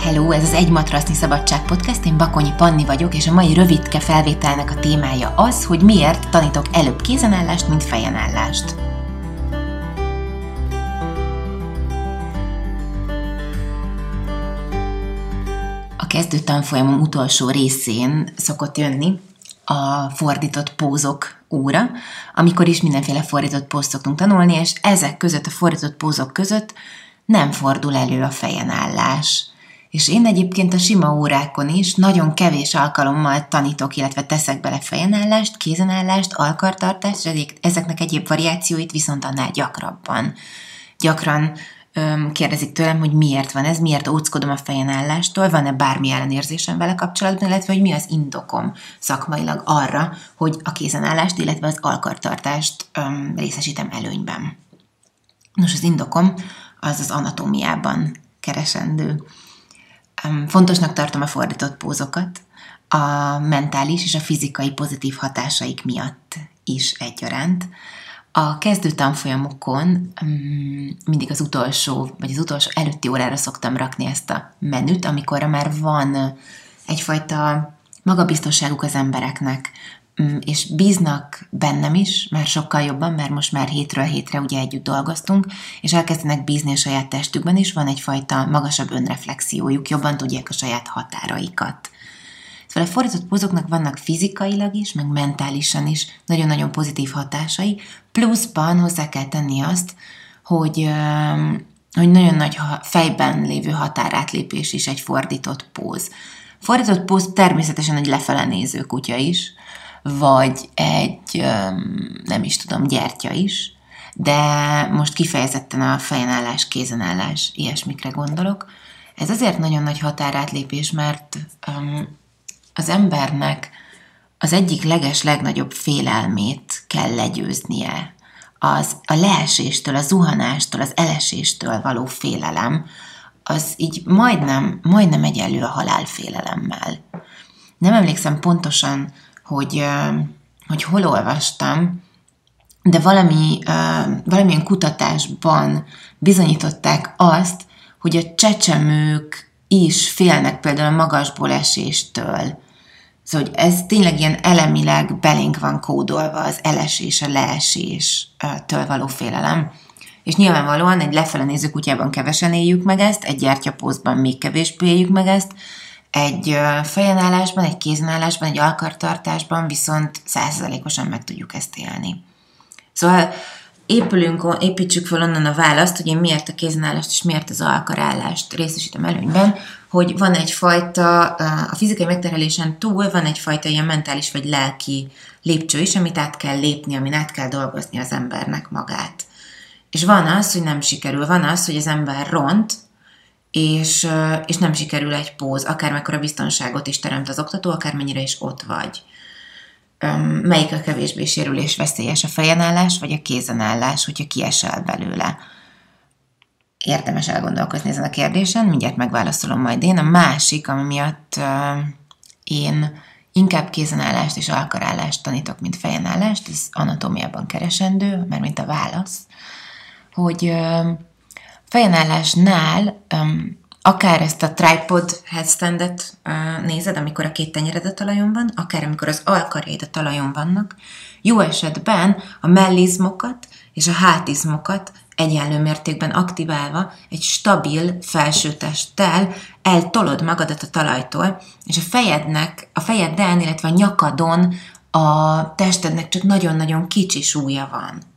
Hello, ez az Egy Matrasznyi Szabadság Podcast, én Bakonyi Panni vagyok, és a mai rövidke felvételnek a témája az, hogy miért tanítok előbb kézenállást, mint fejenállást. A kezdő tanfolyamom utolsó részén szokott jönni a fordított pózok óra, amikor is mindenféle fordított pózt szoktunk tanulni, és ezek között, a fordított pózok között nem fordul elő a fejenállás. És én egyébként a sima órákon is nagyon kevés alkalommal tanítok, illetve teszek bele fejenállást, kézenállást, alkartartást, ezeknek egyéb variációit viszont annál gyakrabban. Gyakran öm, kérdezik tőlem, hogy miért van ez, miért óckodom a fejenállástól, van-e bármi ellenérzésem vele kapcsolatban, illetve hogy mi az indokom szakmailag arra, hogy a kézenállást, illetve az alkartartást öm, részesítem előnyben. Nos, az indokom az az anatómiában keresendő. Fontosnak tartom a fordított pózokat, a mentális és a fizikai pozitív hatásaik miatt is egyaránt. A kezdő tanfolyamokon mindig az utolsó, vagy az utolsó előtti órára szoktam rakni ezt a menüt, amikor már van egyfajta magabiztosságuk az embereknek, és bíznak bennem is, már sokkal jobban, mert most már hétről hétre ugye együtt dolgoztunk, és elkezdenek bízni a saját testükben is, van egyfajta magasabb önreflexiójuk, jobban tudják a saját határaikat. Szóval a fordított pozoknak vannak fizikailag is, meg mentálisan is nagyon-nagyon pozitív hatásai, pluszban hozzá kell tenni azt, hogy, hogy nagyon nagy fejben lévő határátlépés is egy fordított póz. Fordított póz természetesen egy lefele néző kutya is, vagy egy, nem is tudom, gyertya is, de most kifejezetten a fejenállás, kézenállás, ilyesmikre gondolok. Ez azért nagyon nagy határátlépés, mert az embernek az egyik leges, legnagyobb félelmét kell legyőznie. Az a leeséstől, a zuhanástól, az eleséstől való félelem, az így majdnem, majdnem egyenlő a halálfélelemmel. Nem emlékszem pontosan, hogy, hogy hol olvastam, de valami, valamilyen kutatásban bizonyították azt, hogy a csecsemők is félnek például a magasból eséstől. Szóval hogy ez tényleg ilyen elemileg belénk van kódolva az elesés, a leeséstől való félelem. És nyilvánvalóan egy lefele néző kutyában kevesen éljük meg ezt, egy gyertyapózban még kevésbé éljük meg ezt, egy fejenállásban, egy kézenállásban, egy alkartartásban viszont százszerzalékosan meg tudjuk ezt élni. Szóval épülünk, építsük fel onnan a választ, hogy én miért a kézenállást és miért az alkarállást részesítem előnyben, hogy van egyfajta, a fizikai megterhelésen túl van egyfajta ilyen mentális vagy lelki lépcső is, amit át kell lépni, amin át kell dolgozni az embernek magát. És van az, hogy nem sikerül, van az, hogy az ember ront, és, és nem sikerül egy póz, akármekkora biztonságot is teremt az oktató, akármennyire is ott vagy. Melyik a kevésbé sérülés veszélyes, a fejenállás vagy a kézenállás, hogyha kiesel belőle? Érdemes elgondolkozni ezen a kérdésen, mindjárt megválaszolom majd én. A másik, ami miatt én inkább kézenállást és alkarállást tanítok, mint fejenállást, ez anatómiában keresendő, mert mint a válasz, hogy fejenállásnál um, akár ezt a tripod headstandet uh, nézed, amikor a két tenyered a talajon van, akár amikor az alkarjaid a talajon vannak, jó esetben a mellizmokat és a hátizmokat egyenlő mértékben aktiválva egy stabil felsőtesttel eltolod magadat a talajtól, és a fejednek, a fejeden, illetve a nyakadon a testednek csak nagyon-nagyon kicsi súlya van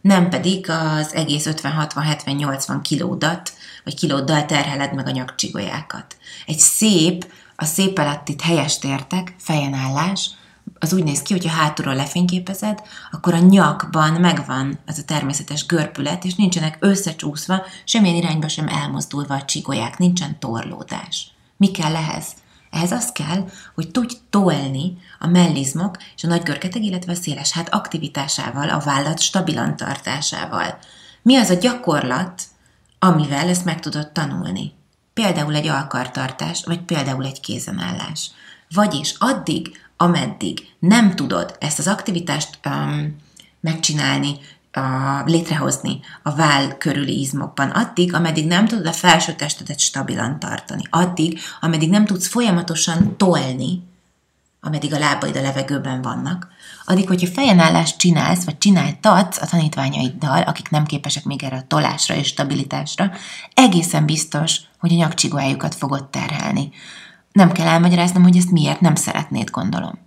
nem pedig az egész 50-60-70-80 kilódat, vagy kilóddal terheled meg a nyakcsigolyákat. Egy szép, a szép alatt itt helyes tértek, fejen állás, az úgy néz ki, hogy ha hátulról lefényképezed, akkor a nyakban megvan az a természetes görpület, és nincsenek összecsúszva, semmilyen irányba sem elmozdulva a csigolyák, nincsen torlódás. Mi kell ehhez? Ehhez az kell, hogy tudj tolni a mellizmok és a nagy görketeg, illetve a széles hát aktivitásával, a vállat stabilan tartásával. Mi az a gyakorlat, amivel ezt meg tudod tanulni? Például egy alkartartás, vagy például egy kézenállás. Vagyis addig, ameddig nem tudod ezt az aktivitást um, megcsinálni a, létrehozni a váll körüli izmokban, addig, ameddig nem tudod a felső testedet stabilan tartani, addig, ameddig nem tudsz folyamatosan tolni, ameddig a lábaid a levegőben vannak, addig, hogyha fejenállást csinálsz, vagy csináltatsz a tanítványaiddal, akik nem képesek még erre a tolásra és stabilitásra, egészen biztos, hogy a nyakcsigóájukat fogod terhelni. Nem kell elmagyaráznom, hogy ezt miért nem szeretnéd, gondolom.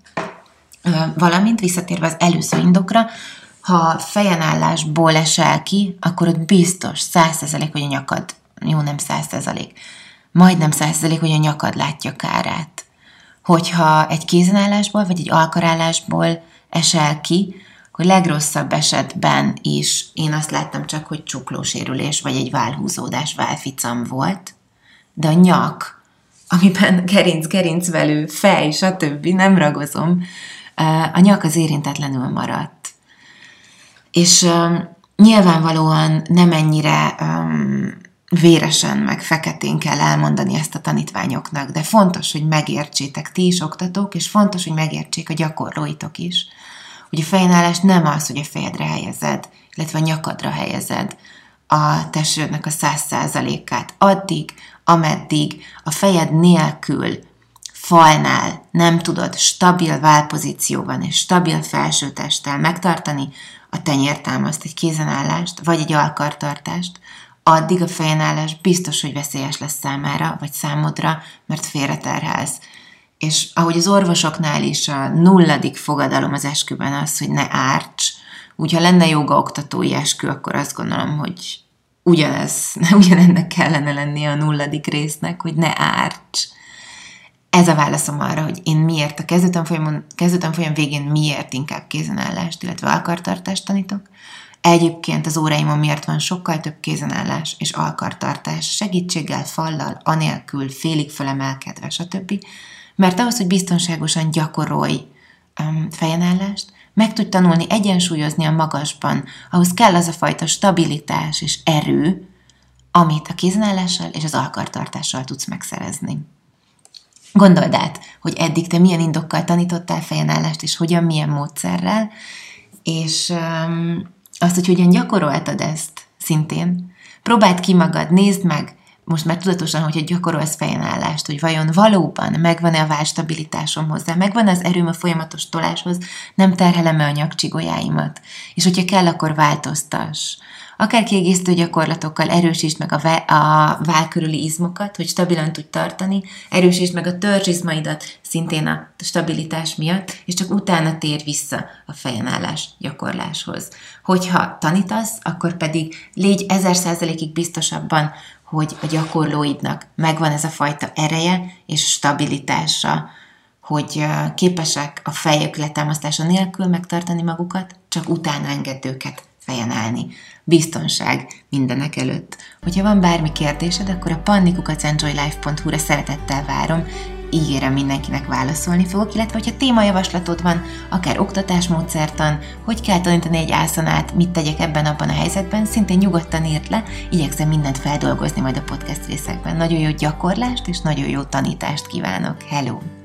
Valamint visszatérve az előző indokra, ha fejenállásból esel ki, akkor ott biztos, százszerzelék, hogy a nyakad, jó nem százszerzelék, majdnem százszerzelék, hogy a nyakad látja kárát. Hogyha egy kézenállásból, vagy egy alkarállásból esel ki, hogy legrosszabb esetben is én azt láttam csak, hogy csuklósérülés, vagy egy válhúzódás, válficam volt, de a nyak, amiben gerinc, velő, fej, stb. nem ragozom, a nyak az érintetlenül maradt. És um, nyilvánvalóan nem ennyire um, véresen, meg feketén kell elmondani ezt a tanítványoknak, de fontos, hogy megértsétek ti is oktatók, és fontos, hogy megértsék a gyakorlóitok is. Hogy a fejenállás nem az, hogy a fejedre helyezed, illetve a nyakadra helyezed a testődnek a száz százalékát. Addig, ameddig a fejed nélkül falnál nem tudod stabil válpozícióban és stabil felsőtesttel megtartani a tenyértámaszt, egy kézenállást, vagy egy alkartartást, addig a fejenállás biztos, hogy veszélyes lesz számára, vagy számodra, mert félreterhelsz. És ahogy az orvosoknál is a nulladik fogadalom az esküben az, hogy ne árts, úgy ha lenne joga oktatói eskü, akkor azt gondolom, hogy ugyanez, ugyanennek kellene lennie a nulladik résznek, hogy ne árts. Ez a válaszom arra, hogy én miért a kezdőtanfolyam végén miért inkább kézenállást, illetve alkartartást tanítok. Egyébként az óráimon miért van sokkal több kézenállás és alkartartás, segítséggel, fallal, anélkül, félig fölemelkedve, stb. Mert ahhoz, hogy biztonságosan gyakorolj um, fejenállást, meg tudj tanulni egyensúlyozni a magasban, ahhoz kell az a fajta stabilitás és erő, amit a kézenállással és az alkartartással tudsz megszerezni. Gondold át, hogy eddig te milyen indokkal tanítottál fejenállást, és hogyan, milyen módszerrel, és um, azt, hogy hogyan gyakoroltad ezt szintén. Próbáld ki magad, nézd meg, most már tudatosan, hogyha gyakorolsz fejenállást, hogy vajon valóban megvan-e a válstabilitásom hozzá, megvan az erőm a folyamatos toláshoz, nem terhelem-e a nyakcsigolyáimat, és hogyha kell, akkor változtass akár kiegészítő gyakorlatokkal erősítsd meg a, a vál körüli izmokat, hogy stabilan tudj tartani, erősítsd meg a törzsizmaidat szintén a stabilitás miatt, és csak utána tér vissza a fejenállás gyakorláshoz. Hogyha tanítasz, akkor pedig légy ezer százalékig biztosabban, hogy a gyakorlóidnak megvan ez a fajta ereje és stabilitása, hogy képesek a fejek letámasztása nélkül megtartani magukat, csak utána engedd őket fejen állni biztonság mindenek előtt. Hogyha van bármi kérdésed, akkor a pannikukacenjoylife.hu-ra szeretettel várom, ígérem mindenkinek válaszolni fogok, illetve hogyha témajavaslatod van, akár oktatásmódszertan, hogy kell tanítani egy ászanát, mit tegyek ebben abban a helyzetben, szintén nyugodtan írt le, igyekszem mindent feldolgozni majd a podcast részekben. Nagyon jó gyakorlást és nagyon jó tanítást kívánok. Hello!